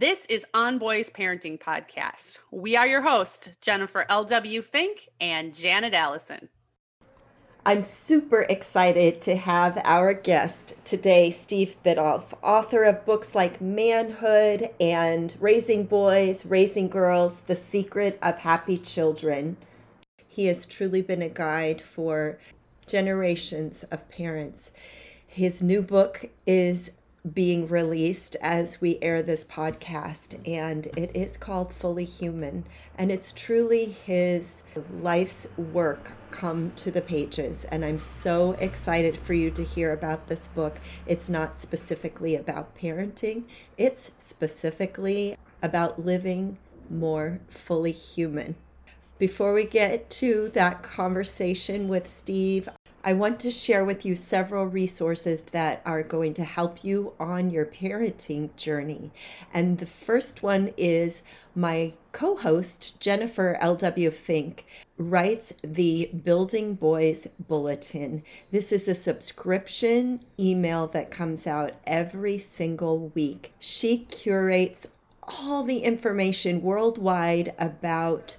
This is On Boys Parenting Podcast. We are your hosts, Jennifer L.W. Fink and Janet Allison. I'm super excited to have our guest today, Steve Biddulph, author of books like Manhood and Raising Boys, Raising Girls, The Secret of Happy Children. He has truly been a guide for generations of parents. His new book is being released as we air this podcast, and it is called Fully Human. And it's truly his life's work come to the pages. And I'm so excited for you to hear about this book. It's not specifically about parenting, it's specifically about living more fully human. Before we get to that conversation with Steve, I want to share with you several resources that are going to help you on your parenting journey. And the first one is my co host, Jennifer L.W. Fink, writes the Building Boys Bulletin. This is a subscription email that comes out every single week. She curates all the information worldwide about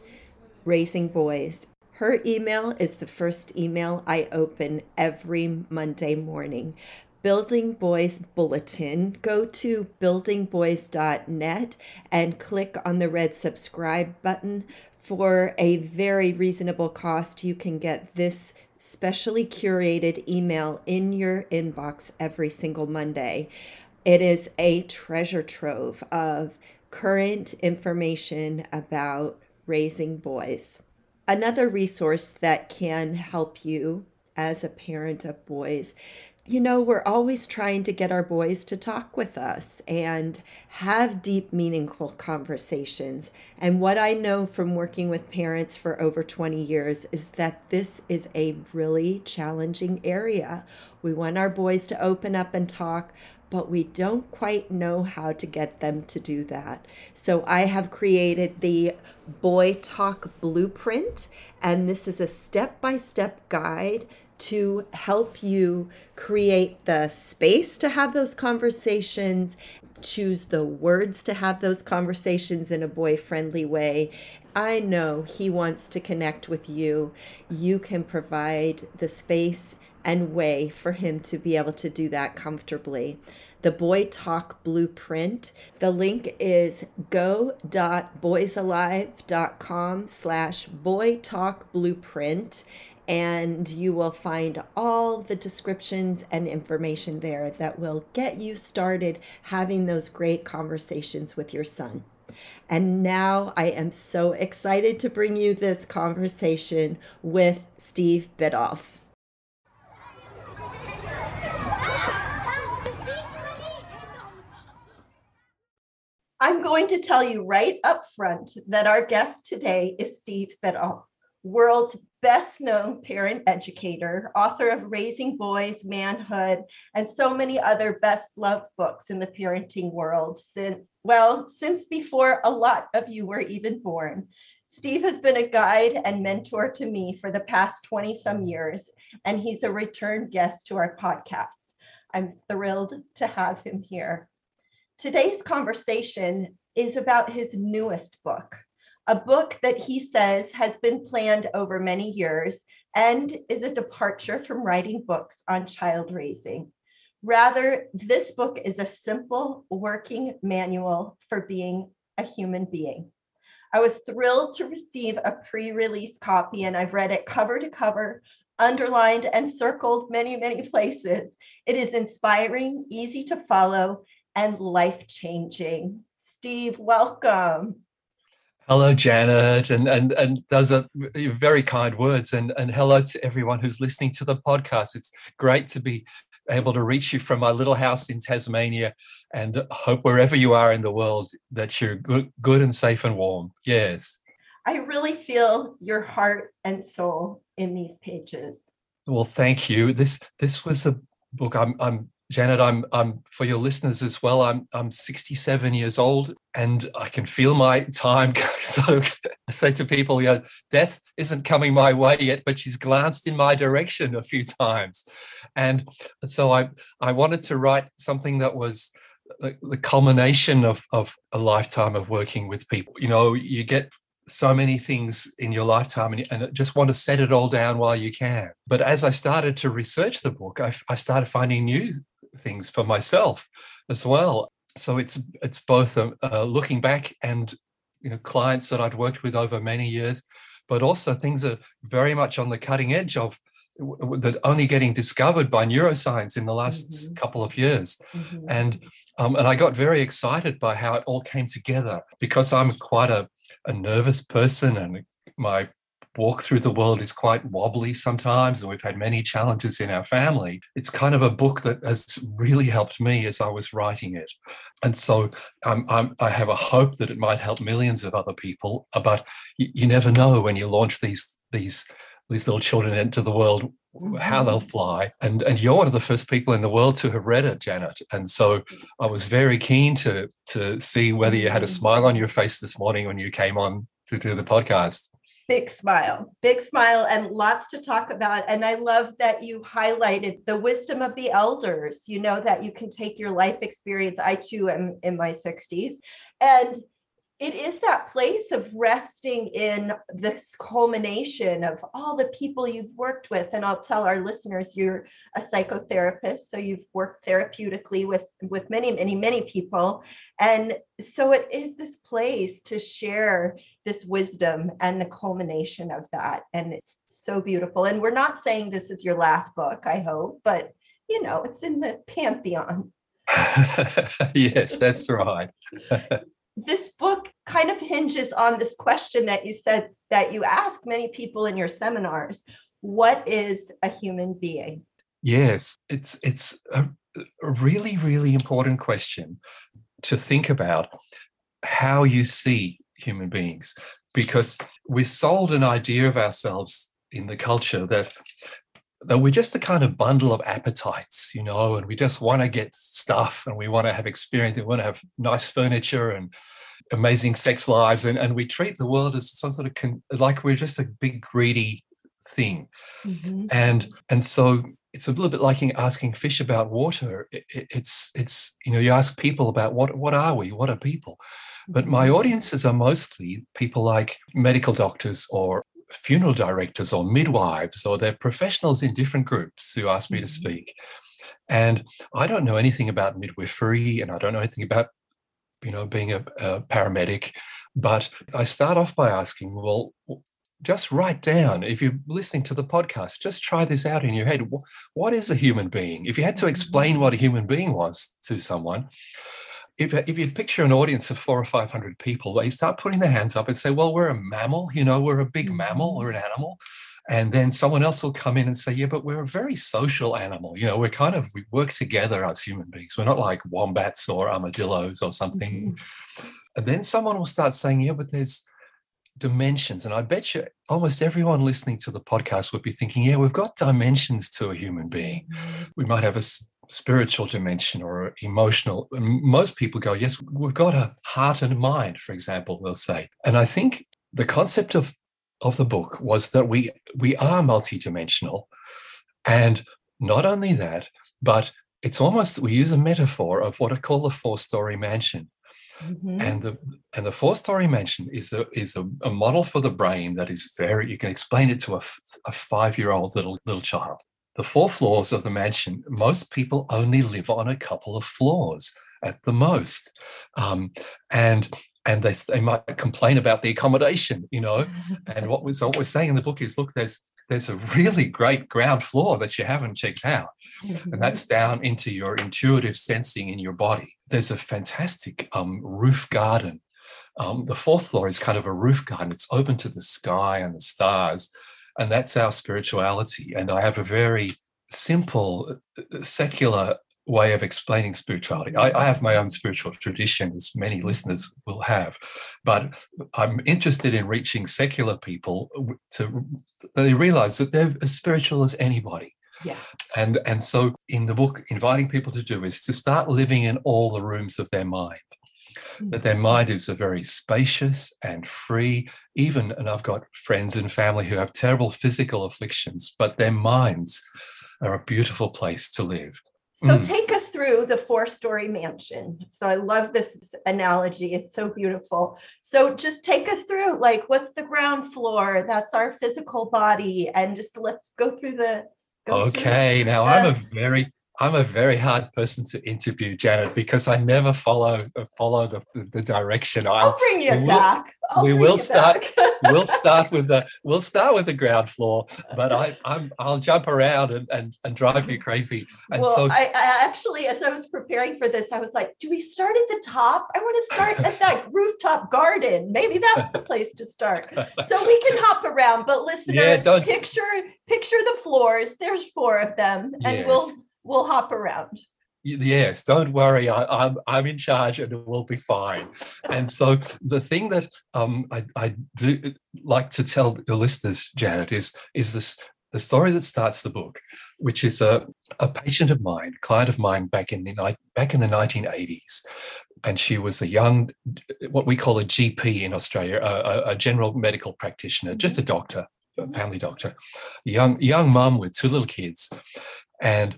raising boys her email is the first email I open every Monday morning. Building Boys Bulletin. Go to buildingboys.net and click on the red subscribe button. For a very reasonable cost, you can get this specially curated email in your inbox every single Monday. It is a treasure trove of current information about raising boys. Another resource that can help you as a parent of boys you know, we're always trying to get our boys to talk with us and have deep, meaningful conversations. And what I know from working with parents for over 20 years is that this is a really challenging area. We want our boys to open up and talk, but we don't quite know how to get them to do that. So I have created the Boy Talk Blueprint, and this is a step by step guide to help you create the space to have those conversations, choose the words to have those conversations in a boy friendly way. I know he wants to connect with you. You can provide the space and way for him to be able to do that comfortably. The Boy Talk Blueprint. The link is go.boysalive.com slash boy talk blueprint and you will find all the descriptions and information there that will get you started having those great conversations with your son. And now I am so excited to bring you this conversation with Steve Biddulph. I'm going to tell you right up front that our guest today is Steve Biddulph, world's best known parent educator, author of Raising Boys, Manhood, and so many other best loved books in the parenting world since, well, since before a lot of you were even born. Steve has been a guide and mentor to me for the past 20 some years, and he's a return guest to our podcast. I'm thrilled to have him here. Today's conversation is about his newest book, a book that he says has been planned over many years and is a departure from writing books on child raising. Rather, this book is a simple working manual for being a human being. I was thrilled to receive a pre release copy, and I've read it cover to cover, underlined, and circled many, many places. It is inspiring, easy to follow, and life changing. Steve, welcome. Hello, Janet, and and and those are very kind words, and and hello to everyone who's listening to the podcast. It's great to be able to reach you from my little house in Tasmania, and hope wherever you are in the world that you're good, good and safe and warm. Yes, I really feel your heart and soul in these pages. Well, thank you. This this was a book. I'm I'm Janet, I'm, I'm for your listeners as well. I'm, I'm 67 years old, and I can feel my time. so I say to people, you know, death isn't coming my way yet, but she's glanced in my direction a few times, and so I, I wanted to write something that was the, the culmination of, of a lifetime of working with people. You know, you get so many things in your lifetime and, and just want to set it all down while you can. But as I started to research the book, I, I started finding new things for myself as well. So it's it's both uh, uh, looking back and you know, clients that I'd worked with over many years, but also things that are very much on the cutting edge of that only getting discovered by neuroscience in the last mm-hmm. couple of years. Mm-hmm. And um, and I got very excited by how it all came together because I'm quite a, a nervous person and my walk through the world is quite wobbly sometimes, and we've had many challenges in our family. It's kind of a book that has really helped me as I was writing it. And so um, i have a hope that it might help millions of other people. But you, you never know when you launch these, these, these little children into the world how they'll mm-hmm. fly and and you're one of the first people in the world to have read it janet and so i was very keen to to see whether you had a mm-hmm. smile on your face this morning when you came on to do the podcast big smile, big smile, and lots to talk about. And I love that you highlighted the wisdom of the elders. You know, that you can take your life experience. I too am in my 60s. And it is that place of resting in this culmination of all the people you've worked with. And i'll tell our listeners you're a psychotherapist so you've worked therapeutically with with many many many people. And so it is this place to share this wisdom and the culmination of that. And it's so beautiful. And we're not saying this is your last book i hope but you know it's in the pantheon. Yes that's right this book kind of hinges on this question that you said that you ask many people in your seminars what is a human being? Yes it's it's a, a really really important question to think about how you see human beings because we're sold an idea of ourselves in the culture that that we're just a kind of bundle of appetites, you know, and we just want to get stuff and we want to have experience, and we want to have nice furniture and amazing sex lives, and, and we treat the world as some sort of con- like we're just a big greedy thing, mm-hmm. and and so it's a little bit like asking fish about water. It, it, it's it's you know you ask people about what what are we, what are people, but my mm-hmm. audiences are mostly people like medical doctors or funeral directors or midwives or they're professionals in different groups who ask me mm-hmm. to speak. And I don't know anything about midwifery and I don't know anything about, you know, being a, a paramedic. But I start off by asking, well, just write down if you're listening to the podcast just try this out in your head what is a human being if you had to explain mm-hmm. what a human being was to someone if, if you picture an audience of four or 500 people, they start putting their hands up and say, well, we're a mammal, you know, we're a big mammal or an mm-hmm. animal. And then someone else will come in and say, yeah, but we're a very social animal. You know, we're kind of, we work together as human beings. We're not like wombats or armadillos or something. Mm-hmm. And then someone will start saying, yeah, but there's dimensions. And I bet you almost everyone listening to the podcast would be thinking, yeah, we've got dimensions to a human being. Mm-hmm. We might have a spiritual dimension or emotional. most people go, yes, we've got a heart and mind, for example, they'll say. And I think the concept of, of the book was that we we are multidimensional. And not only that, but it's almost we use a metaphor of what I call the four-story mansion. Mm-hmm. And the and the four-story mansion is a is a, a, model for the brain that is very you can explain it to a, a five-year-old little little child the four floors of the mansion, most people only live on a couple of floors at the most. Um, and and they, they might complain about the accommodation, you know. and what, was, what we're saying in the book is, look, there's there's a really great ground floor that you haven't checked out. Mm-hmm. And that's down into your intuitive sensing in your body. There's a fantastic um, roof garden Um, the fourth floor is kind of a roof garden. It's open to the sky and the stars. And that's our spirituality. And I have a very simple, uh, secular way of explaining spirituality. I, I, have my own spiritual tradition, as many listeners will have, but I'm interested in reaching secular people to they realize that they're as spiritual as anybody. Yeah. And and so in the book, inviting people to do is to start living in all the rooms of their mind. That their mind is a very spacious and free, even, and I've got friends and family who have terrible physical afflictions, but their minds are a beautiful place to live. So mm. take us through the four story mansion. So I love this analogy. It's so beautiful. So just take us through like what's the ground floor? That's our physical body. And just let's go through the okay, now I'm a very I'm a very hard person to interview, Janet, because I never follow follow the, the, the direction. I'll, I'll bring you we back. Will, we will start. we'll start with the we'll start with the ground floor, but I I'm I'll jump around and and, and drive you crazy. And well, so I, I actually, as I was preparing for this, I was like, do we start at the top? I want to start at that rooftop garden. Maybe that's the place to start. So we can hop around, but listeners, yeah, picture picture the floors. There's four of them, and yes. we'll we'll hop around. Yes, don't worry. I, am I'm, I'm in charge, and it will be fine. and so the thing that um, I, I do like to tell the listeners, Janet, is is this the story that starts the book, which is a, a patient of mine, client of mine back in the back in the 1980s, and she was a young, what we call a GP in Australia, a, a general medical practitioner, just a doctor, a family doctor, young young mum with two little kids, and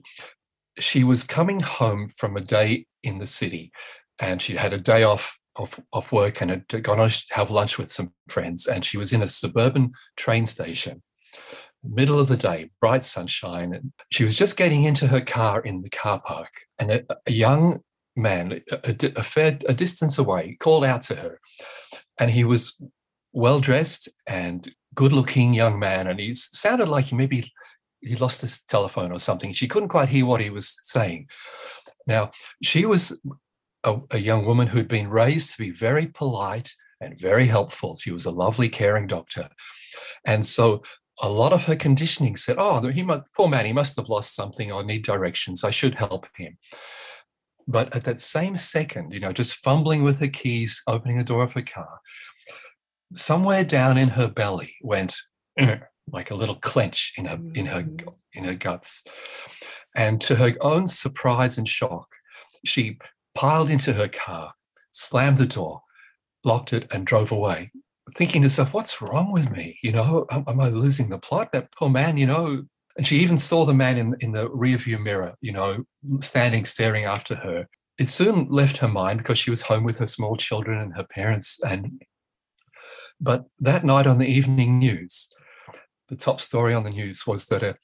she was coming home from a day in the city and she had a day off off, off work and had gone on to have lunch with some friends and she was in a suburban train station. Middle of the day bright sunshine and she was just getting into her car in the car park and a, a young man a, a, fair a distance away called out to her and he was well dressed and good looking young man and he sounded like he maybe he lost his telephone or something. She couldn't quite hear what he was saying. Now, she was a, a, young woman who'd been raised to be very polite and very helpful. She was a lovely, caring doctor. And so a lot of her conditioning said, oh, he must, poor man, he must have lost something or need directions. I should help him. But at that same second, you know, just fumbling with her keys, opening the door of her car, somewhere down in her belly went, like a little clench in her in her mm. in her guts. And to her own surprise and shock, she piled into her car, slammed the door, locked it, and drove away, thinking to herself, "What's wrong with me? You know, am, am I losing the plot? That poor man, you know." And she even saw the man in, in the rearview mirror, you know, standing staring after her. It soon left her mind because she was home with her small children and her parents. And but that night on the evening news, the top story on the news was that a,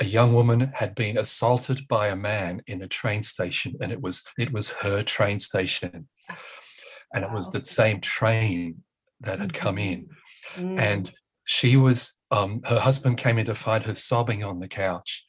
a young woman had been assaulted by a man in a train station, and it was it was her train station, and it was the same train that had come in, mm. and she was um, her husband came in to find her sobbing on the couch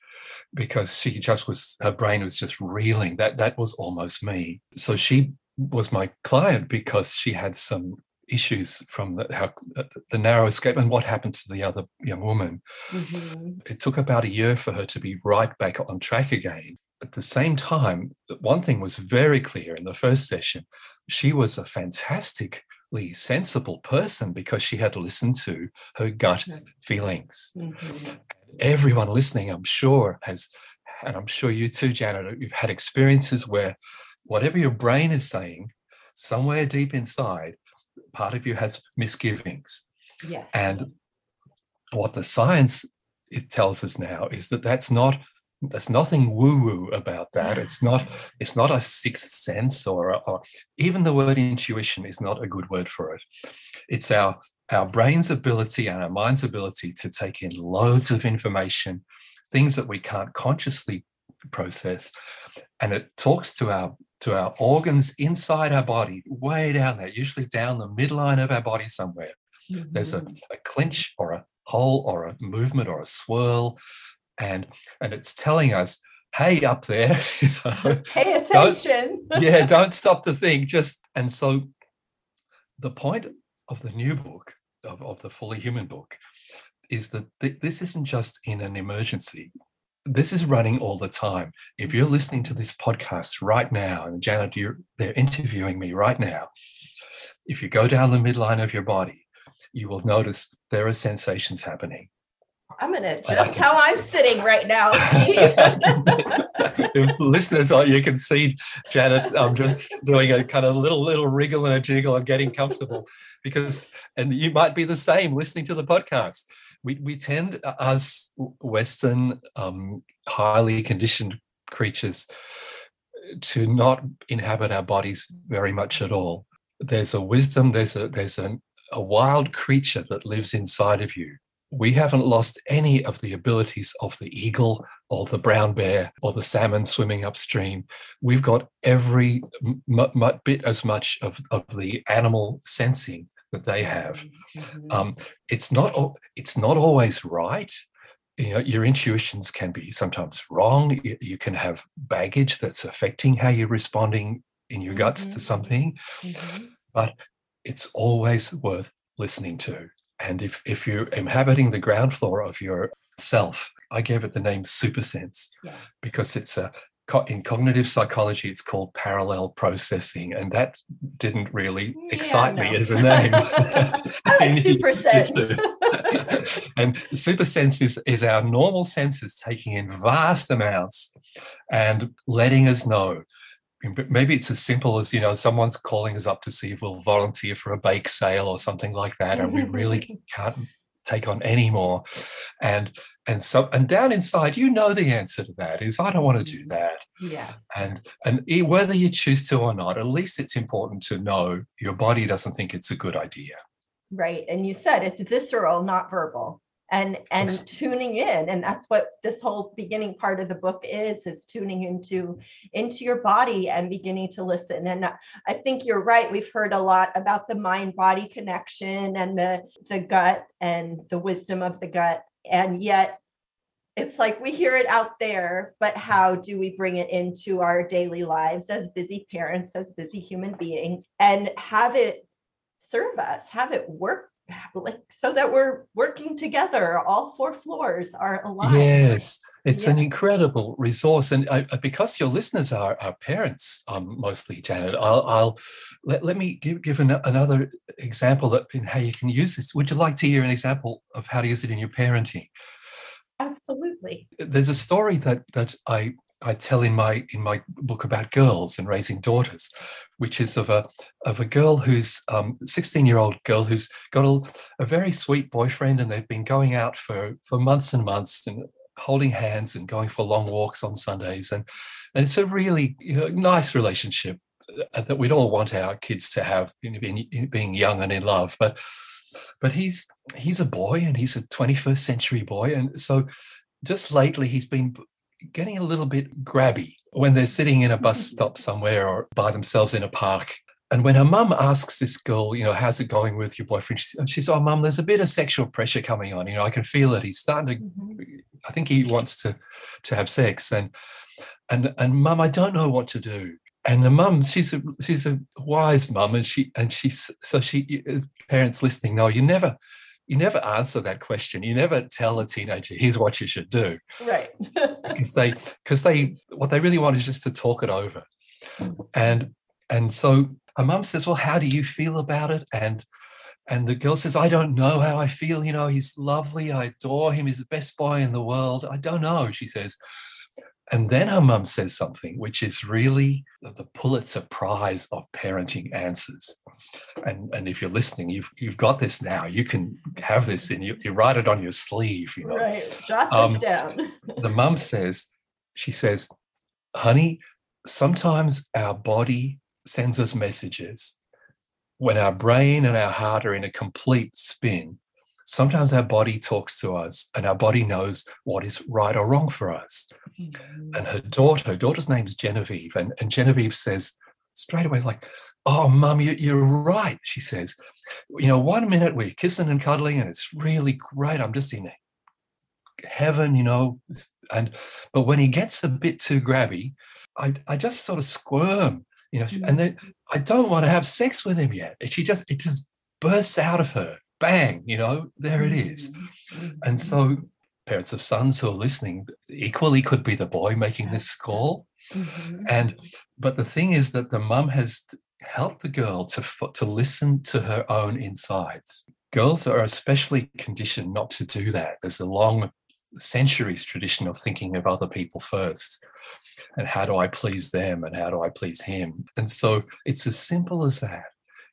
because she just was her brain was just reeling. That that was almost me. So she was my client because she had some issues from the, how, uh, the narrow escape and what happened to the other young woman. Mm-hmm. It took about a year for her to be right back on track again. At the same time, one thing was very clear in the first session she was a fantastically sensible person because she had listened to her gut feelings. Mm-hmm. Everyone listening, I'm sure, has, and I'm sure you too, Janet, you've had experiences where whatever your brain is saying, somewhere deep inside, part of you has misgivings. Yes. And what the science it tells us now is that that's not there's nothing woo-woo about that. It's not it's not a sixth sense or, or even the word intuition is not a good word for it. It's our our brain's ability and our mind's ability to take in loads of information, things that we can't consciously process, and it talks to our to our organs inside our body, way down there, usually down the midline of our body somewhere. Mm-hmm. There's a, mm-hmm. a clinch or a hole or a movement or a swirl, and and it's telling us, hey, up there, you know, pay attention. Don't, yeah, don't stop to think. Just and so the point of the new book, of, of the Fully Human book, is that th- this isn't just in an emergency. This is running all the time. If you're listening to this podcast right now, and Janet, you're, they're interviewing me right now, if you go down the midline of your body, you will notice there are sensations happening. I'm going to adjust how I'm sitting right now. Listeners, uh, you can see Janet. I'm just doing a kind of little little wriggle and a jiggle and getting comfortable because, and you might be the same listening to the podcast. We we tend, as Western, um, highly conditioned creatures, to not inhabit our bodies very much at all. There's a wisdom. There's a there's an, a wild creature that lives inside of you we haven't lost any of the abilities of the eagle or the brown bear or the salmon swimming upstream. We've got every m- m- bit as much of, of the animal sensing that they have. Mm-hmm. Um, it's not it's not always right. You know, your intuitions can be sometimes wrong. You, you can have baggage that's affecting how you're responding in your guts mm-hmm. to something, mm-hmm. but it's always worth listening to. And if, if you're inhabiting the ground floor of your self, I gave it the name supersense yeah. because it's a in cognitive psychology it's called parallel processing and that didn't really excite yeah, no. me as a name. Like supersense and supersense is, is our normal senses taking in vast amounts and letting us know. Maybe it's as simple as you know someone's calling us up to see if we'll volunteer for a bake sale or something like that and we really can't take on any more and and so and down inside you know the answer to that is i don't want to do mm-hmm. that. Yeah. And and whether you choose to or not at least it's important to know your body doesn't think it's a good idea. Right and you said it's visceral not verbal and and tuning in and that's what this whole beginning part of the book is is tuning into into your body and beginning to listen. And i think you're right we've heard a lot about the mind body connection and the the gut and the wisdom of the gut and yet it's like we hear it out there but how do we bring it into our daily lives as busy parents as busy human beings and have it serve us have it work like so that we're working together all four floors are aligned. Yes it's yeah. an incredible resource and uh, uh, because your listeners are, are parents um, mostly janet i'll, I'll let, let me give, give an, another example that in how you can use this. Would you like to hear an example of how to use it in your parenting? Absolutely. There's a story that that i I tell in my in my book about girls and raising daughters, which is of a of a girl who's um, 16 year old girl who's got a, a very sweet boyfriend and they've been going out for for months and months and holding hands and going for long walks on Sundays. And and it's a really you know, nice relationship uh, that we'd all want our kids to have you know, being, being young and in love. But but he's he's a boy and he's a 21st century boy. And so just lately he's been getting a little bit grabby when they're sitting in a bus stop somewhere or by themselves in a park. And when her mum asks this girl, you know, how's it going with your boyfriend? She, she says, oh, mum, there's a bit of sexual pressure coming on. You know, I can feel it. He's starting to, mm-hmm. I think he wants to, to have sex. And, and, and mum, I don't know what to do. And the mum, she's a, she's a wise mum. And she, and she's, so she, parents listening, no, you never, you never answer that question. You never tell a teenager, here's what you should do. Right. because they because they what they really want is just to talk it over. And and so her mum says, Well, how do you feel about it? And and the girl says, I don't know how I feel. You know, he's lovely. I adore him. He's the best boy in the world. I don't know, she says. And then her mum says something which is really the Pulitzer Prize of parenting answers. And, and if you're listening, you've you've got this now. You can have this and you, you write it on your sleeve. You know, right? Jot um, this down. the mum says, she says, "Honey, sometimes our body sends us messages when our brain and our heart are in a complete spin sometimes our body talks to us and our body knows what is right or wrong for us. Mm-hmm. And her daughter, her daughter's name is Genevieve, and, and Genevieve says straight away, like, oh, mum, you, you're right. She says, you know, one minute we're kissing and cuddling and it's really great. I'm just in heaven, you know. And but when he gets a bit too grabby, I, I just sort of squirm, you know, mm-hmm. and then I don't want to have sex with him yet. And she just, it just bursts out of her. Bang, you know, there it is. Mm-hmm. And so parents of sons who are listening equally could be the boy making this call. Mhm. And but the thing is that the mum has helped the girl to to listen to her own insides. Girls are especially conditioned not to do that. There's a long centuries tradition of thinking of other people first and how do I please them and how do I please him. And so it's as simple as that.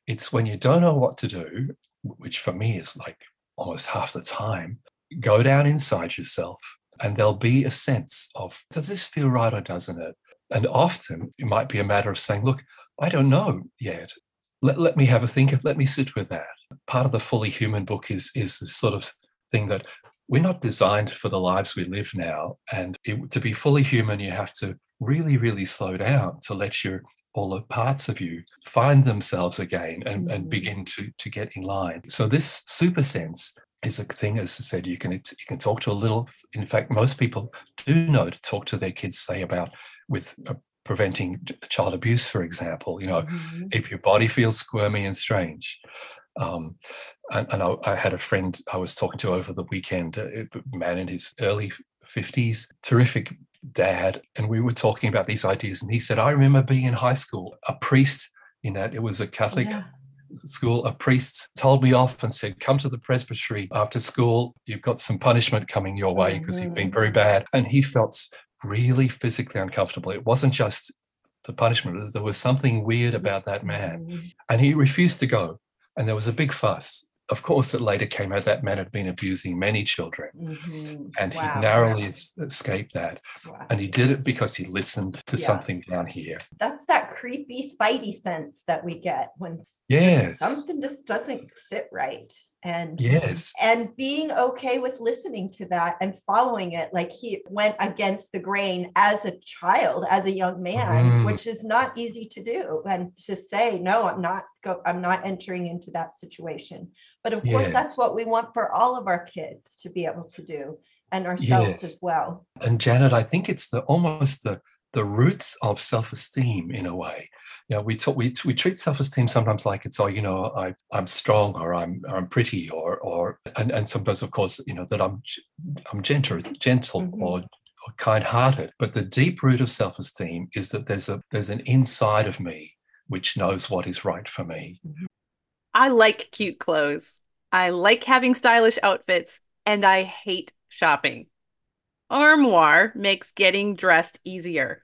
It's when you don't know what to do, which for me is like almost half the time, go down inside yourself and there'll be a sense of does this feel right or doesn't it? And often it might be a matter of saying, look, I don't know yet. Let, let me have a think of, let me sit with that. Part of the fully human book is is this sort of thing that we're not designed for the lives we live now. And it, to be fully human, you have to really, really slow down to let your all the parts of you find themselves again and, and Mhm. begin to to get in line. So this super sense is a thing, as I said, you can you can talk to a little. In fact, most people do know to talk to their kids, say about with uh, preventing child abuse, for example. You know, Mhm. if your body feels squirmy and strange. Um, and and I, I had a friend I was talking to over the weekend, a a man in his early 50s, terrific dad. And we were talking about these ideas. And he said, I remember being in high school, a priest, in that it was a Catholic Yeah. school, a priest told me off and said, Come to the presbytery after school. You've got some punishment coming your way because you've been very bad. And he felt really physically uncomfortable. It wasn't just the punishment, there was something weird about that man. Mhm. And he refused to go. And there was a big fuss. Of course, it later came out that man had been abusing many children. Mhm. And Wow. he narrowly es- escaped that. Wow. And he did it because he listened to Yeah. something down here. That's that creepy spidey sense that we get when Yes. something just doesn't sit right. And Yes. and being okay with listening to that and following it like he went against the grain as a child as a young man Mm. which is not easy to do and to say no i'm not go i'm not entering into that situation but of course that's what we want for all of our kids to be able to do and ourselves Yes. as well And Janet, I think it's the almost the the roots of self-esteem in a way. You know, we talk, we we treat self-esteem sometimes like it's oh, you know, I I'm strong or I'm I'm pretty or or and, and sometimes of course, you know, that I'm I'm gentle gentle Mhm. or or kind-hearted. But the deep root of self-esteem is that there's a there's an inside of me which knows what is right for me. I like cute clothes. I like having stylish outfits, and I hate shopping. Armoire makes getting dressed easier.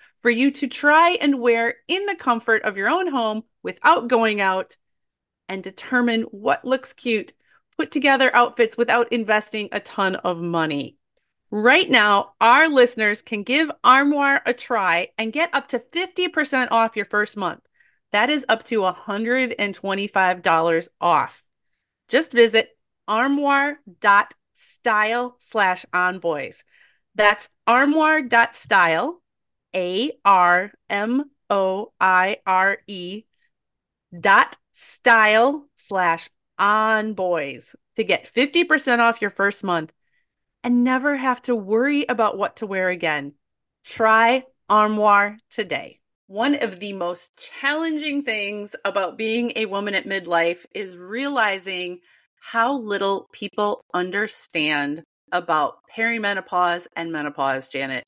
for you to try and wear in the comfort of your own home without going out and determine what looks cute. Put together outfits without investing a ton of money. Right now, our listeners can give Armoire a try and get up to 50% off your first month. That is up to $125 off. Just visit armoire.style slash on boys. That's armoire.style, A R M O I R E dot style slash on boys to get 50% off your first month and never have to worry about what to wear again. Try Armoire today. One of the most challenging things about being a woman at midlife is realizing how little people understand about perimenopause and menopause, Janet.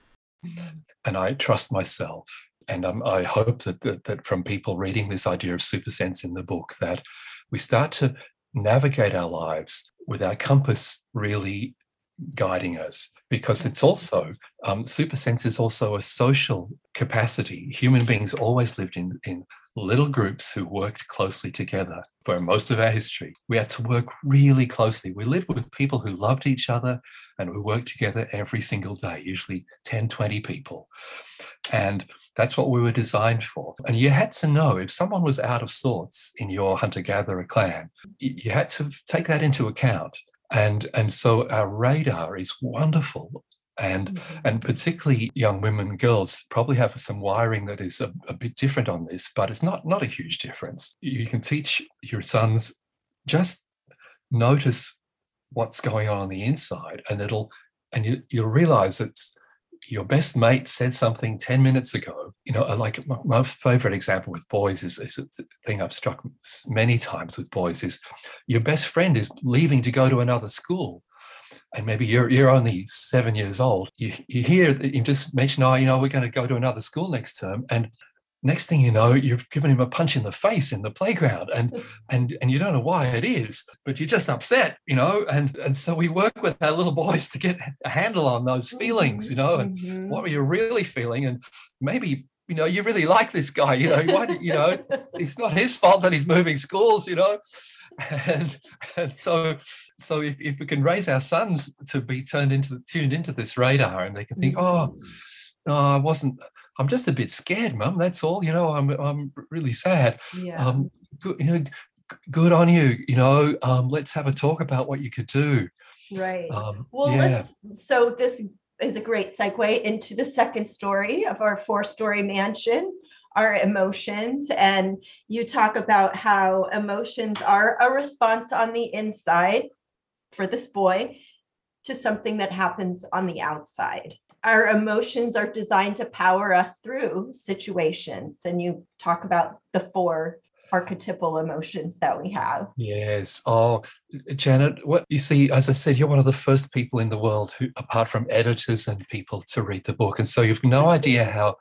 And I trust myself. And um, I hope that, that, that from people reading this idea of super sense in the book, that we start to navigate our lives with our compass really guiding us. Because it's also um, super sense is also a social capacity. Human beings always lived in in little groups who worked closely together for most of our history. We had to work really closely. We lived with people who loved each other and we worked together every single day usually 10 20 people. And that's what we were designed for. And you had to know if someone was out of sorts in your hunter gatherer clan you had to take that into account. And and so our radar is wonderful. And mm-hmm. and particularly young women and girls probably have some wiring that is a, a, bit different on this but it's not not a huge difference. You can teach your sons just notice what's going on on the inside and it'll and you, you'll realize that your best mate said something 10 minutes ago. You know like my, my favorite example with boys is, is a thing i've struck many times with boys is your best friend is leaving to go to another school and maybe you're you're only seven years old. You, you hear you just mention oh you know we're going to go to another school next term and next thing you know you've given him a punch in the face in the playground and and and you don't know why it is but you're just upset you know and and so we work with our little boys to get a handle on those feelings you know and mm-hmm. what are you really feeling and maybe you know you really like this guy you know why you know it's not his fault that he's moving schools you know and, and so so if, if we can raise our sons to be turned into tuned into this radar and they can think oh no, I wasn't I'm just a bit scared, Mum. That's all. You know, I'm I'm really sad. Yeah. Um, good, you know, good on you. You know, um, let's have a talk about what you could do. Right. Um, well, yeah. let's. So this is a great segue into the second story of our four-story mansion our emotions and you talk about how emotions are a response on the inside for this boy to something that happens on the outside our emotions are designed to power us through situations. And you talk about the four archetypal emotions that we have. Yes. Oh, Janet, what you see, as I said, you're one of the first people in the world who, apart from editors and people, to read the book. And so you've no idea how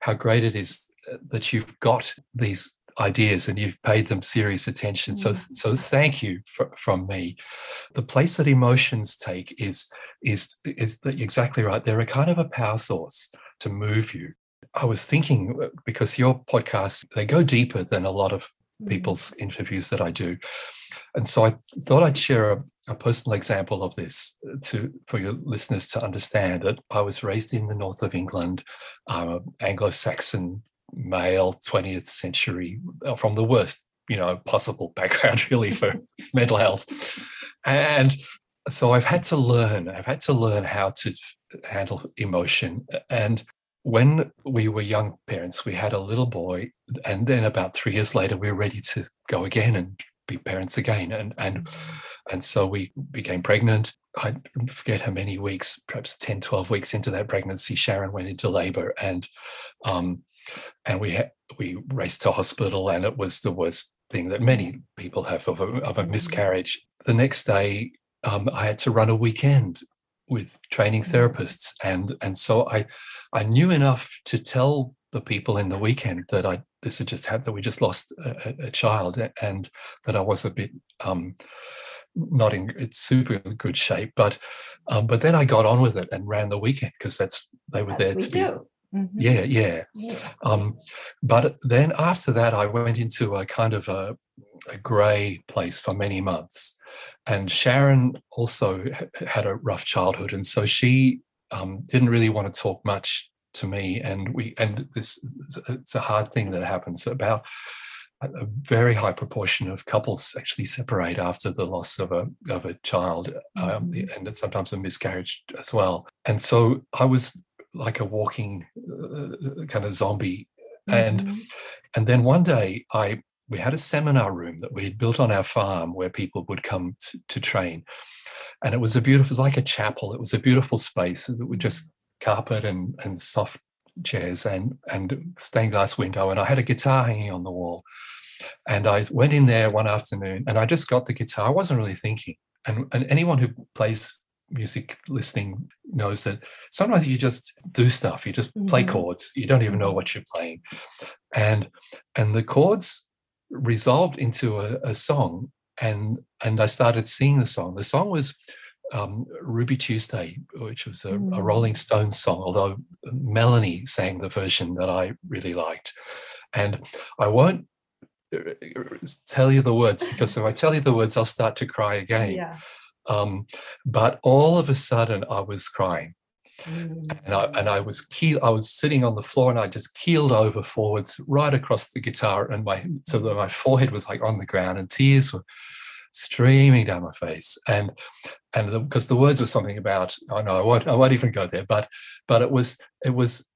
how great it is that you've got these ideas and you've paid them serious attention. So, mm. so thank you for, from me. The place that emotions take is is is exactly right. They're a kind of a power source to move you. I was thinking uh, because your podcasts they go deeper than a lot of mm. people's interviews that I do. And so I thought I'd share a, a, personal example of this uh, to for your listeners to understand that I was raised in the north of England, um, Anglo-Saxon male 20th century uh, from the worst you know possible background really for mental health and so i've had to learn i've had to learn how to handle emotion and when we were young parents we had a little boy and then about three years later we were ready to go again and be parents again. And and mm-hmm. and so we became pregnant. I forget how many weeks, perhaps 10, 12 weeks into that pregnancy, Sharon went into labor and um, and we had we raced to hospital and it was the worst thing that many mm. people have of a, of a mm-hmm. miscarriage. The next day, um, I had to run a weekend with training therapists, and and so I I knew enough to tell the people in the weekend that I this had just happened that we just lost a, a child and that I was a bit um, not in it's super good shape, but um, but then I got on with it and ran the weekend because that's they were there to do. be Mhm. yeah yeah Yeah. um, but then after that, I went into a kind of a, a grey place for many months. And Sharon also had a rough childhood, and so she um, didn't really want to talk much to me. And we and this it's a hard thing that happens about. A very high proportion of couples actually separate after the loss of a of a child, um, Mhm. and sometimes a miscarriage as well. And so I was like a walking uh, kind of zombie and Mhm. and then one day i we had a seminar room that we had built on our farm where people would come to, to train. And it was a beautiful was like a chapel. It was a beautiful space that was just carpet and and soft chairs and and stained glass window. And i had a guitar hanging on the wall. And i went in there one afternoon and i just got the guitar. I wasn't really thinking. And, and anyone who plays music listening knows that sometimes you just do stuff. You just play Mhm. chords. You don't even know Mhm. what you're playing. And and the chords resolved into a, a song and and i started singing the song the song was um, ruby tuesday which was a, a Mm. rolling stones song although melanie sang the version that i really liked and i won't uh, tell you the words because if i tell you the words i'll start to cry again Yeah. um, but all of a sudden I was crying. And I, and I was keel, I was sitting on the floor and I just keeled over forwards right across the guitar and my so that my forehead was like on the ground and tears were streaming down my face. And and because the, words were something about oh no I won't I won't even go there but but it was it was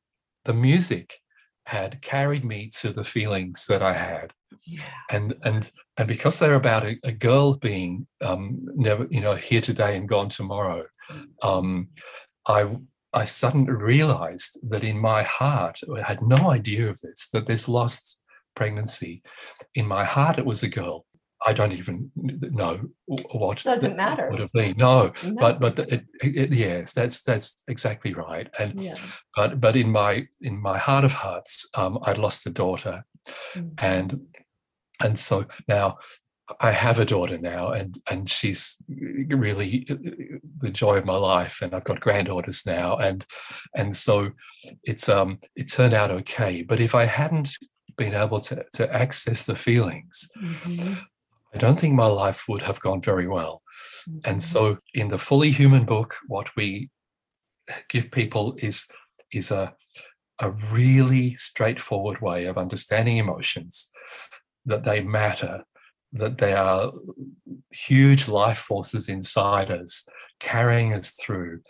the music had carried me to the feelings that I had. Yeah. and and and because they're about a, a girl being um never you know here today and gone tomorrow um i i suddenly realized that in my heart i had no idea of this that this lost pregnancy in my heart it was a girl i don't even know what Doesn't it matter. would have been no, No. but but it, it, yes that's that's exactly right and Yeah. but but in my in my heart of hearts um i'd lost a daughter Mhm. and and so now I have a daughter now, and and she's really the joy of my life, and I've got granddaughters now, and and so it's um it turned out okay. But if I hadn't been able to to access the feelings, Mhm. I don't think my life would have gone very well. And Mhm. so in the fully human book, what we give people is is a a really straightforward way of understanding emotions, that they matter, that they are huge life forces inside us, carrying us through.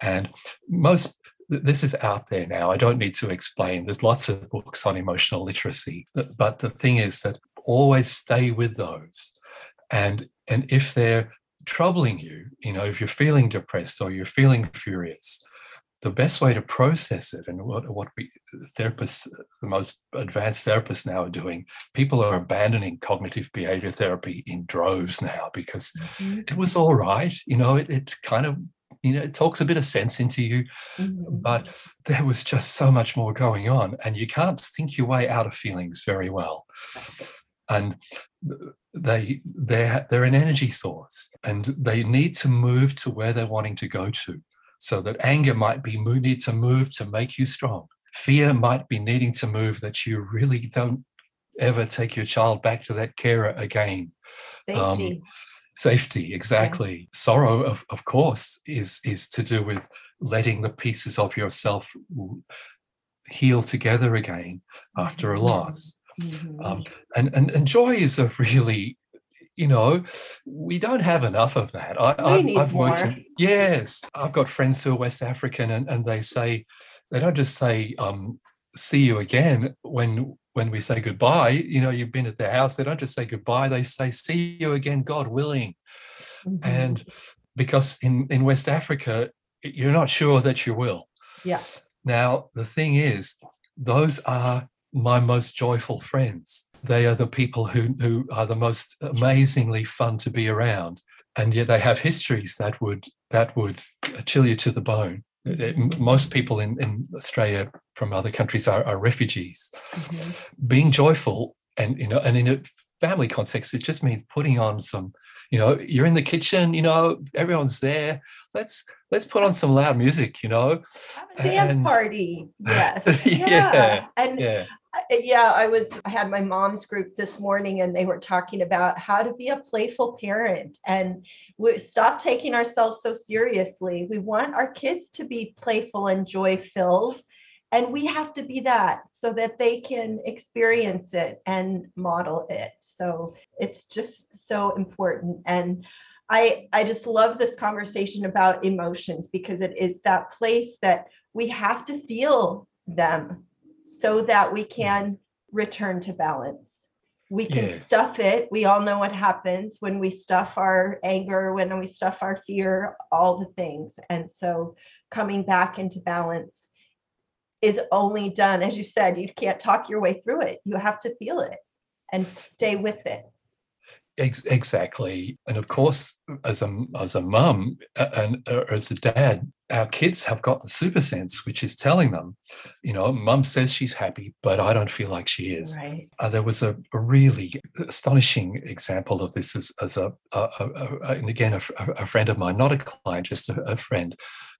And most this is out there now. I don't need to explain. There's lots of books on emotional literacy. But the thing is that always stay with those. And and if they're troubling you, you know, if you're feeling depressed or you're feeling furious, the best way to process it and what, what we therapists, the most advanced therapists now are doing, people are abandoning cognitive behavior therapy in droves now because Mhm. it was all right. You know, it, it kind of, you know, it talks a bit of sense into you, Mhm. but there was just so much more going on and you can't think your way out of feelings very well. And they they're they're an energy source and they need to move to where they're wanting to go to so that anger might be need to move to make you strong fear might be needing to move that you really don't ever take your child back to that carer again um, Safety. safety exactly sorrow of, of course is is to do with letting the pieces of yourself heal together again after a Mhm. loss Mhm. um, and, and and joy is a really you know we don't have enough of that I, We I've, need I've worked in, yes i've got friends who are west african and, and they say they don't just say um, see you again when when we say goodbye, you know, you've been at their house, they don't just say goodbye, they say, see you again, God willing. Mm-hmm. And because in, in West Africa, you're not sure that you will. Yeah. Now, the thing is, those are my most joyful friends. They are the people who, who are the most amazingly fun to be around. And yet they have histories that would that would chill you to the bone. It, most people in, in Australia from other countries are, are refugees. Mm-hmm. Being joyful and you know, and in a family context, it just means putting on some, you know, you're in the kitchen, you know, everyone's there. Let's let's put on some loud music, you know. Have a dance and, party. Yes. yeah. yeah. And yeah yeah, I was I had my mom's group this morning and they were talking about how to be a playful parent and we stop taking ourselves so seriously. We want our kids to be playful and joy filled and we have to be that so that they can experience it and model it. So it's just so important and I I just love this conversation about emotions because it is that place that we have to feel them so that we can return to balance. We can yes. stuff it. We all know what happens when we stuff our anger, when we stuff our fear, all the things. And so coming back into balance is only done, as you said, you can't talk your way through it. You have to feel it and stay with it. Exactly, and of course, as a as a mum and uh, as a dad, our kids have got the super sense, which is telling them, you know, mum says she's happy, but I don't feel like she is. Right. Uh, there was a, a, really astonishing example of this as, as a, a, a, and again, a, a, friend of mine, not a client, just a, friend,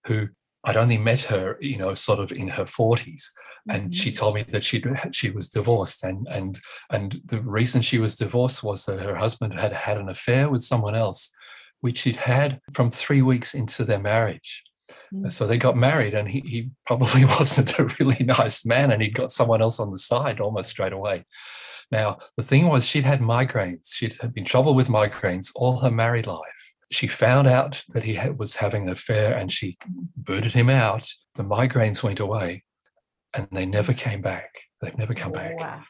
who I'd only met her, you know, sort of in her 40s and mm-hmm. she told me that she she was divorced and and and the reason she was divorced was that her husband had had an affair with someone else which he'd had from 3 weeks into their marriage mm-hmm. so they got married and he, he probably wasn't a really nice man and he'd got someone else on the side almost straight away now the thing was she'd had migraines she'd had been trouble with migraines all her married life she found out that he was having an affair and she booted him out the migraines went away and they never came back. They've never come back. Wow.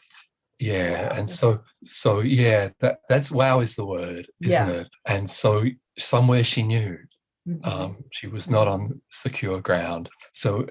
Yeah, wow. and so so yeah, that that's wow is the word, isn't yeah. it? And so somewhere she knew. Um, she was not on secure ground. So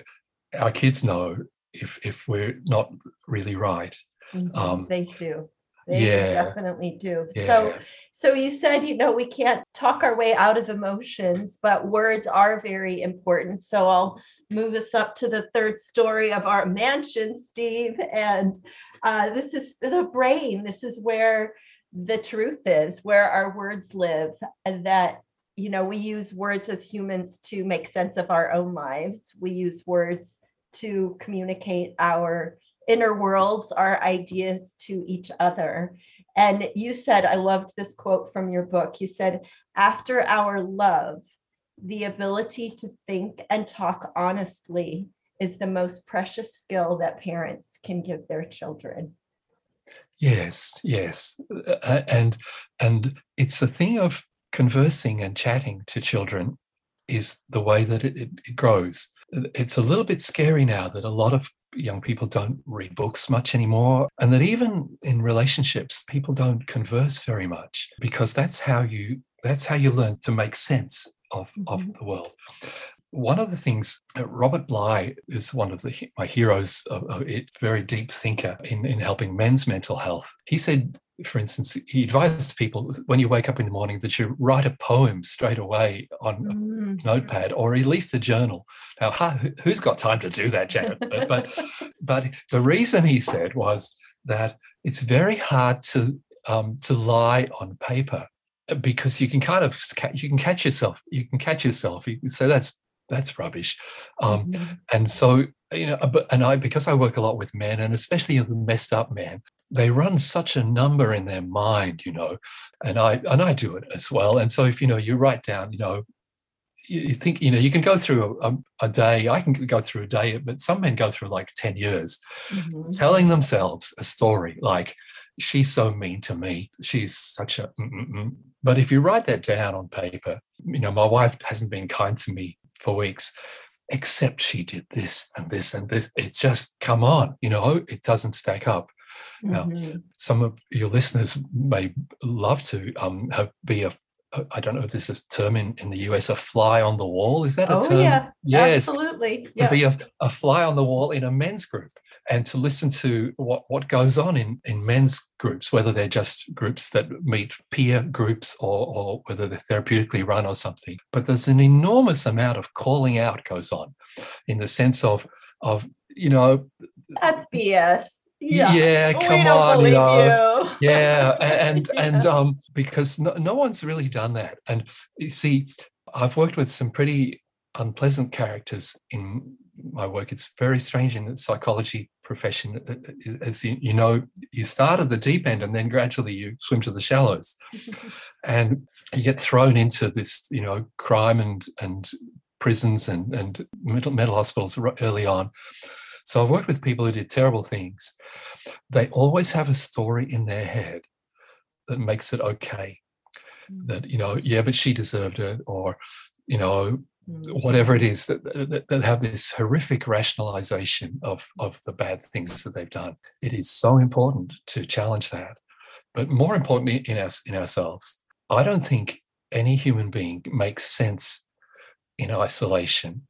our kids know if if we're not really right. Mm-hmm. Um, they do. They yeah. definitely do. Yeah. So so you said you know we can't talk our way out of emotions, but words are very important. So I'll move us up to the third story of our mansion, Steve. And uh, this is the brain. This is where the truth is, where our words live, and that you know we use words as humans to make sense of our own lives. We use words to communicate our inner worlds, our ideas to each other. And you said, I loved this quote from your book. You said, after our love, the ability to think and talk honestly is the most precious skill that parents can give their children yes yes uh, and and it's a thing of conversing and chatting to children is the way that it, it, grows it's a little bit scary now that a lot of young people don't read books much anymore and that even in relationships people don't converse very much because that's how you that's how you learn to make sense of, mm-hmm. of the world. One of the things, Robert Bly is one of the, my heroes, a, a very deep thinker in, in helping men's mental health. He said, for instance, he advised people when you wake up in the morning that you write a poem straight away on mm. a notepad or at least a journal. Now, who's got time to do that, Janet? But, but, but the reason he said was that it's very hard to um, to lie on paper because you can kind of you can catch yourself you can catch yourself you can say that's that's rubbish um, mm-hmm. and so you know but and i because i work a lot with men and especially the messed up men they run such a number in their mind you know and i and i do it as well and so if you know you write down you know you think you know you can go through a, a, day i can go through a day but some men go through like 10 years mm-hmm. telling themselves a story like she's so mean to me she's such a mm-mm-mm. But if you write that down on paper, you know, my wife hasn't been kind to me for weeks, except she did this and this and this. It's just, come on, you know, it doesn't stack up. Now, some of your listeners may love to um, have, be a I don't know if this is a term in, in the US, a fly on the wall. Is that a oh, term? Yeah, yes. Absolutely. To yeah. be a, a fly on the wall in a men's group and to listen to what, what goes on in, in men's groups, whether they're just groups that meet peer groups or, or whether they're therapeutically run or something. But there's an enormous amount of calling out goes on in the sense of of, you know, that's BS yeah, yeah come on you know you. yeah and yeah. and um because no, no one's really done that. And you see i've worked with some pretty unpleasant characters in my work. It's very strange in the psychology profession uh, uh, as you, you know you start at the deep end and then gradually you swim to the shallows. And you get thrown into this you know crime and and prisons and and mental, mental hospitals early on so I've worked with people who did terrible things. They always have a story in their head that makes it okay. Mm. That, you know, yeah, but she deserved it, or, you know, mm. whatever it is that, that, that, have this horrific rationalization of, of the bad things that they've done. It is so important to challenge that. But more importantly, in us in ourselves. I don't think any human being makes sense in isolation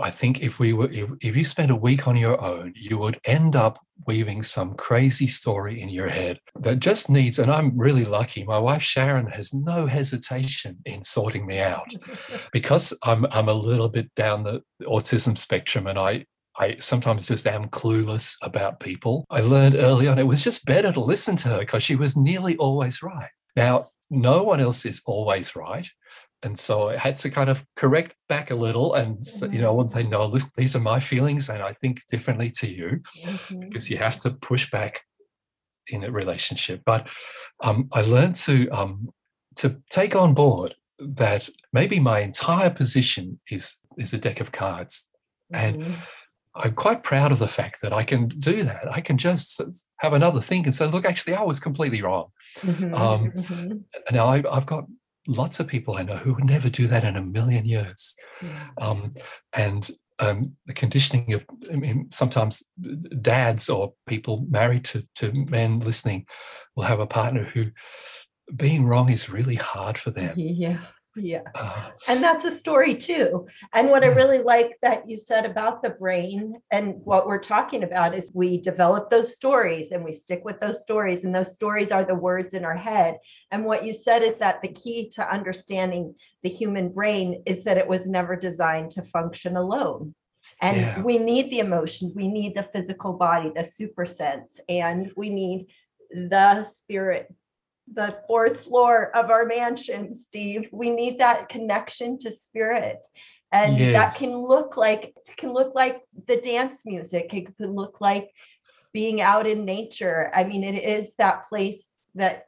I think if we were, if, if you spent a week on your own, you would end up weaving some crazy story in your head that just needs, and I'm really lucky. My wife Sharon has no hesitation in sorting me out because I'm I'm a little bit down the autism spectrum and I I sometimes just am clueless about people. I learned early on it was just better to listen to her because she was nearly always right. Now, no one else is always right and so I had to kind of correct back a little and mm-hmm. you know I would say no look, these are my feelings and I think differently to you mm-hmm. because you have to push back in a relationship but um, I learned to um, to take on board that maybe my entire position is is a deck of cards mm-hmm. and I'm quite proud of the fact that I can do that. I can just have another think and say, look, actually, I was completely wrong. Mm-hmm, um, mm-hmm. Now I, have got lots of people I know who would never do that in a million years. Yeah. Um, and um, the conditioning of, I mean, sometimes dads or people married to, to men listening will have a partner who being wrong is really hard for them. Yeah. Yeah. And that's a story too. And what I mm. really like that you said about the brain and what we're talking about is we develop those stories and we stick with those stories, and those stories are the words in our head. And what you said is that the key to understanding the human brain is that it was never designed to function alone. And yeah. we need the emotions, we need the physical body, the super sense, and we need the spirit the fourth floor of our mansion, Steve. We need that connection to spirit. And yes. that can look like can look like the dance music. It could look like being out in nature. I mean, it is that place that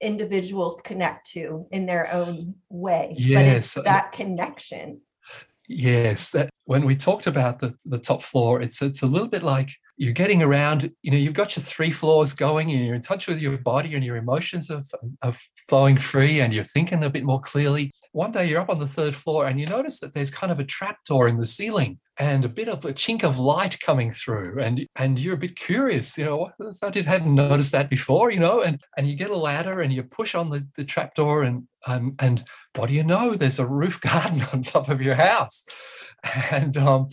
individuals connect to in their own way. Yes. But it's that connection. Yes. That when we talked about the, the top floor, it's it's a little bit like you're getting around, you know, you've got your three floors going and you're in touch with your body and your emotions are, are flowing free and you're thinking a bit more clearly. One day you're up on the third floor and you notice that there's kind of a trapdoor in the ceiling and a bit of a chink of light coming through and and you're a bit curious you know i did hadn't noticed that before you know and and you get a ladder and you push on the, the trapdoor and um, and what do you know? There's a roof garden on top of your house. And um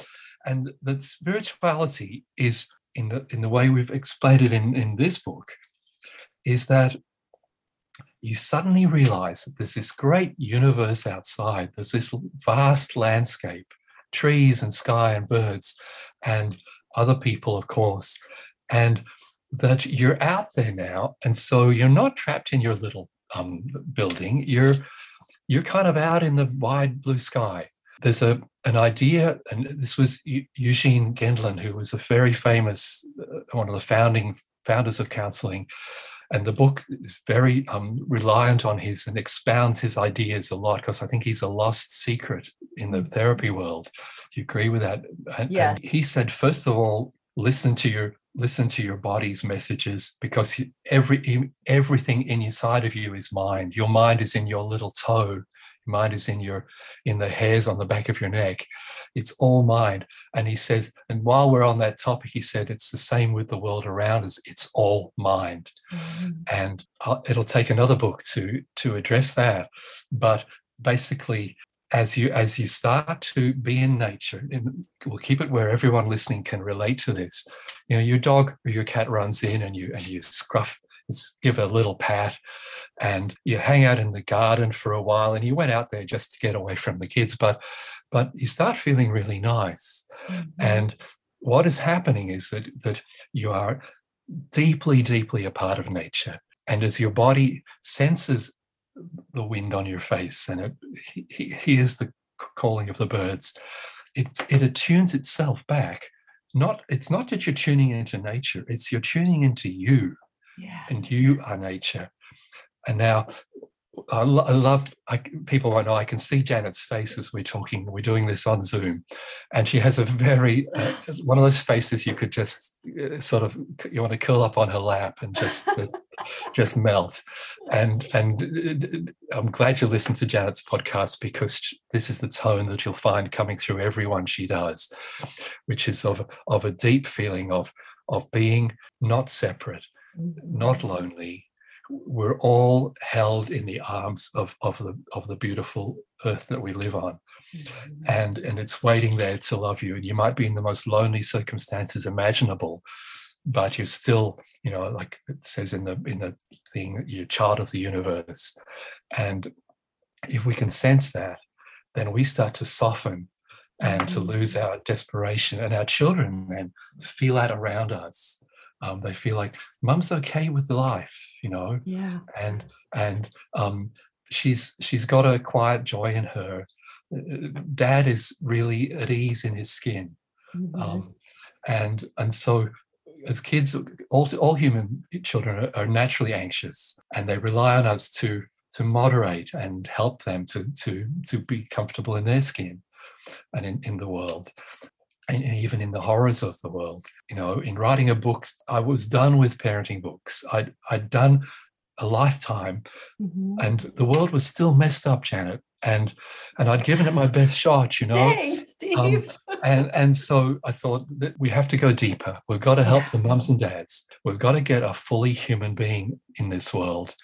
and that spirituality is in the in the way we've explained it in, in this book is that you suddenly realize that there's this great universe outside. There's this vast landscape trees and sky and birds and other people of course and that you're out there now and so you're not trapped in your little um, building. You're you're kind of out in the wide blue sky. There's a an idea, and this was Eugene Gendlin, who was a very famous, uh, one of the founding founders of counseling. And the book is very um, reliant on his and expounds his ideas a lot because I think he's a lost secret in the therapy world. Do you agree with that? And, yeah. And he said, first of all, listen to your listen to your body's messages because every everything inside of you is mind. Your mind is in your little toe mind is in your in the hairs on the back of your neck. It's all mind. And he says and while we're on that topic he said it's the same with the world around us. It's all mind. Mm-hmm. and uh, it'll take another book to to address that. But basically as you as you start to be in nature and we'll keep it where everyone listening can relate to this. You know your dog or your cat runs in and you and you scruff give a little pat and you hang out in the garden for a while and you went out there just to get away from the kids but but you start feeling really nice. Mm-hmm. and what is happening is that that you are deeply deeply a part of nature and as your body senses the wind on your face and it he, hears the calling of the birds it, it attunes itself back. Not it's not that you're tuning into nature it's you're tuning into you and you are nature. And now I, lo- I love I, people I know. I can see Janet's face as we're talking. We're doing this on Zoom, and she has a very uh, one of those faces you could just uh, sort of you want to curl up on her lap and just just, just melt. And and I'm glad you listened to Janet's podcast because this is the tone that you'll find coming through everyone she does, which is of of a deep feeling of of being not separate, not lonely. We're all held in the arms of, of the of the beautiful earth that we live on. Mm-hmm. And and it's waiting there to love you. And you might be in the most lonely circumstances imaginable, but you're still, you know, like it says in the in the thing, you're child of the universe. And if we can sense that, then we start to soften and to lose mm-hmm. our desperation and our children then feel that around us um, they feel like mum's okay with life you know? Yeah. And and um, she's she's got a quiet joy in her. Dad is really at ease in his skin mm-hmm. um, and and so as kids all, all human children are, are naturally anxious and they rely on us to to moderate and help them to to to be comfortable in their skin and in, in the world and even in the horrors of the world. You know, in writing a book, I was done with parenting books. I'd, I'd done a lifetime mm-hmm. and the world was still messed up, Janet. And and I'd given it my best shot, you know. Dang. Um, and and so I thought that we have to go deeper. We've got to help yeah. the mums and dads. We've got to get a fully human being in this world,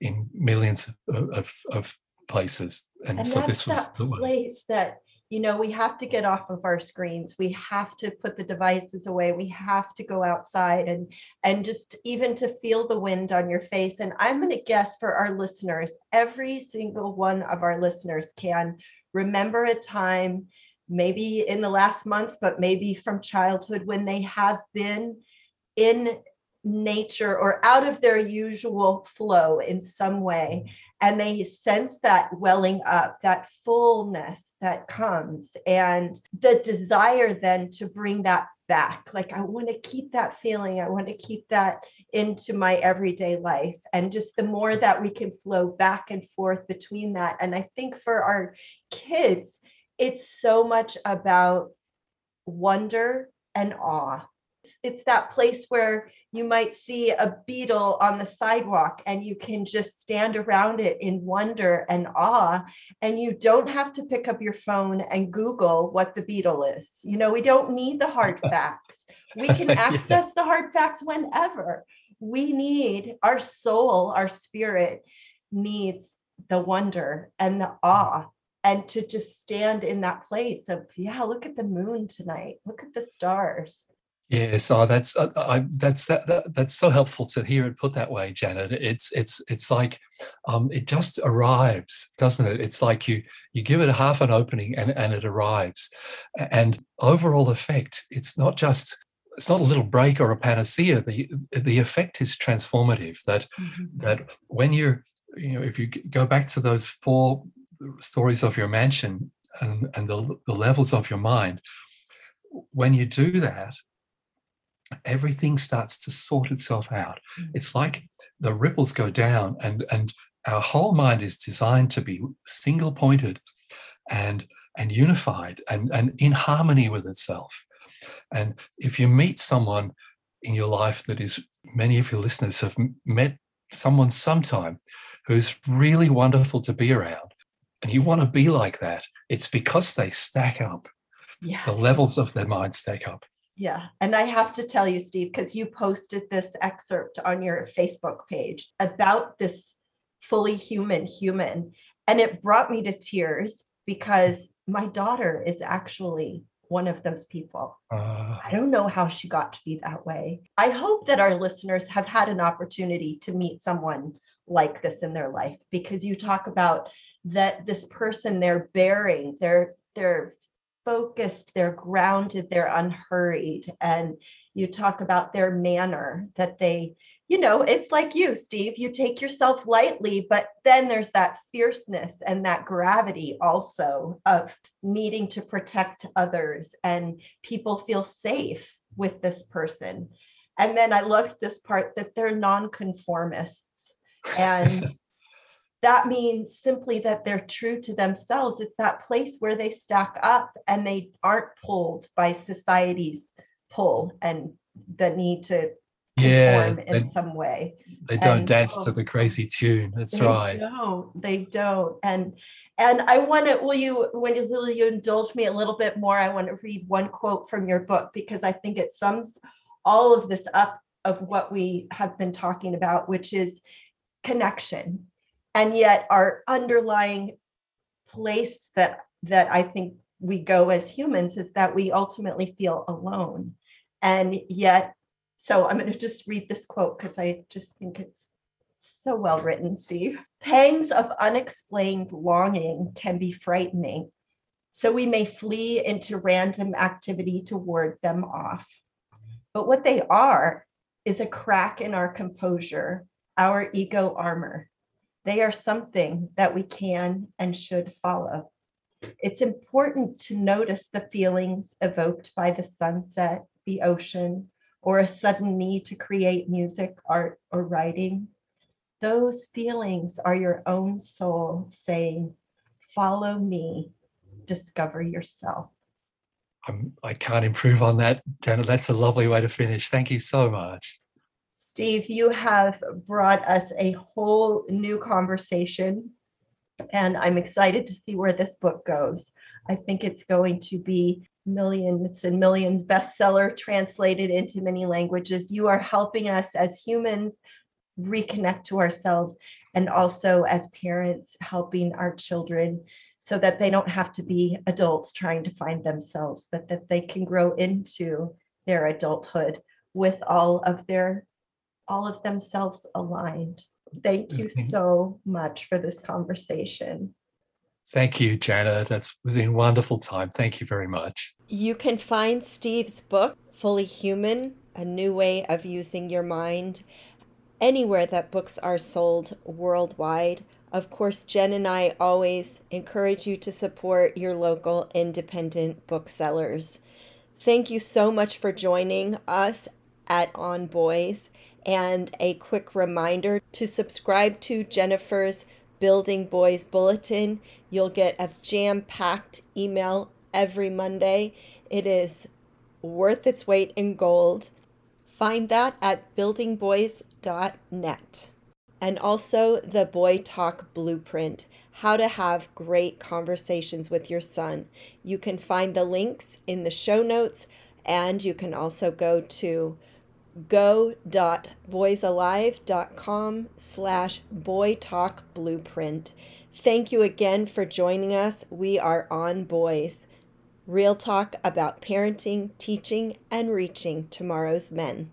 in millions of, of, of places. And, and so this was the place that you know, we have to get off of our screens. We have to put the devices away. We have to go outside and and just even to feel the wind on your face. And I'm going to guess for our listeners, every single one of our listeners can remember a time maybe in the last month, but maybe from childhood when they have been in nature or out of their usual flow in some way and they sense that welling up that fullness that comes and the desire then to bring that back. Like i want to keep that feeling i want to keep that into my everyday life. And just the more that we can flow back and forth between that. And i think for our kids it's so much about wonder and awe it's that place where you might see a beetle on the sidewalk and you can just stand around it in wonder and awe. And you don't have to pick up your phone and google what the beetle is. You know we don't need the hard facts. We can access yeah. the hard facts whenever. We need our soul our spirit needs the wonder and the awe and to just stand in that place of yeah look at the moon tonight. Look at the stars Yes, oh, that's uh, I, that's that, that, that's so helpful to hear it put that way, Janet. It's it's it's like um, it just arrives, doesn't it? It's like you you give it a half an opening and and it arrives, and overall effect. It's not just it's not a little break or a panacea. The the effect is transformative. That mm-hmm. that when you're you know if you go back to those four stories of your mansion and and the, the levels of your mind, when you do that everything starts to sort itself out. Mm. It's like the ripples go down, and and our whole mind is designed to be single pointed and and unified and, and in harmony with itself. And if you meet someone in your life that is, many of your listeners have met someone sometime who's really wonderful to be around, And you want to be like that. It's because they stack up. Yeah. The levels of their mind stack up. Yeah. And I have to tell you, Steve, because you posted this excerpt on your Facebook page about this fully human human. And it brought me to tears because my daughter is actually one of those people. Uh, I don't know how she got to be that way. I hope that our listeners have had an opportunity to meet someone like this in their life because you talk about that this person they're bearing, they're they're focused, they're grounded, they're unhurried and you talk about their manner that they you know, it's like you, Steve, you take yourself lightly, but then there's that fierceness and that gravity also of needing to protect others and people feel safe with this person. And then I loved this part that they're nonconformists. And that means simply that they're true to themselves. It's that place where they stack up and they aren't pulled by society's pull and the need to yeah, in they, some way. they don't And- dance oh. to the crazy tune. That's right. don't. They don't. And and I want to. Will you? When you will you indulge me a little bit more? I want to read one quote from your book because I think it sums all of this up of what we have been talking about, which is connection, and yet our underlying place that that I think we go as humans is that we ultimately feel alone, and yet. So I'm going to just read this quote because I just think it's so well written, Steve. Pangs of unexplained longing can be frightening, so we may flee into random activity to ward them off. But what they are is a crack in our composure, our ego armor. They are something that we can and should follow. It's important to notice the feelings evoked by the sunset, the ocean, or a sudden need to create music, art, or writing. Those feelings are your own soul saying, Follow me, discover yourself. I'm, I can't improve on that, Janet. That's a lovely way to finish. Thank you so much. Steve, you have brought us a whole new conversation, and I'm excited to see where this book goes. I think it's going to be millions and millions bestseller translated into many languages. You are helping us as humans reconnect to ourselves and also as parents helping our children so that they don't have to be adults trying to find themselves, but that they can grow into their adulthood with all of their all of themselves aligned. Thank you so much for this conversation. Thank you, Janet. That's was a wonderful time. Thank you very much. You can find Steve's book, Fully Human A New Way of Using Your Mind, anywhere that books are sold worldwide. Of course, Jen and I always encourage you to support your local independent booksellers. Thank you so much for joining us at On Boys. And a quick reminder to subscribe to Jennifer's Building Boys Bulletin. You'll get a jam packed email every Monday. It is worth its weight in gold. Find that at buildingboys.net. And also the Boy Talk Blueprint how to have great conversations with your son. You can find the links in the show notes, and you can also go to go.boysalive.com slash boy talk blueprint. Thank you again for joining us. We are on Boys. Real talk about parenting, teaching, and reaching tomorrow's men.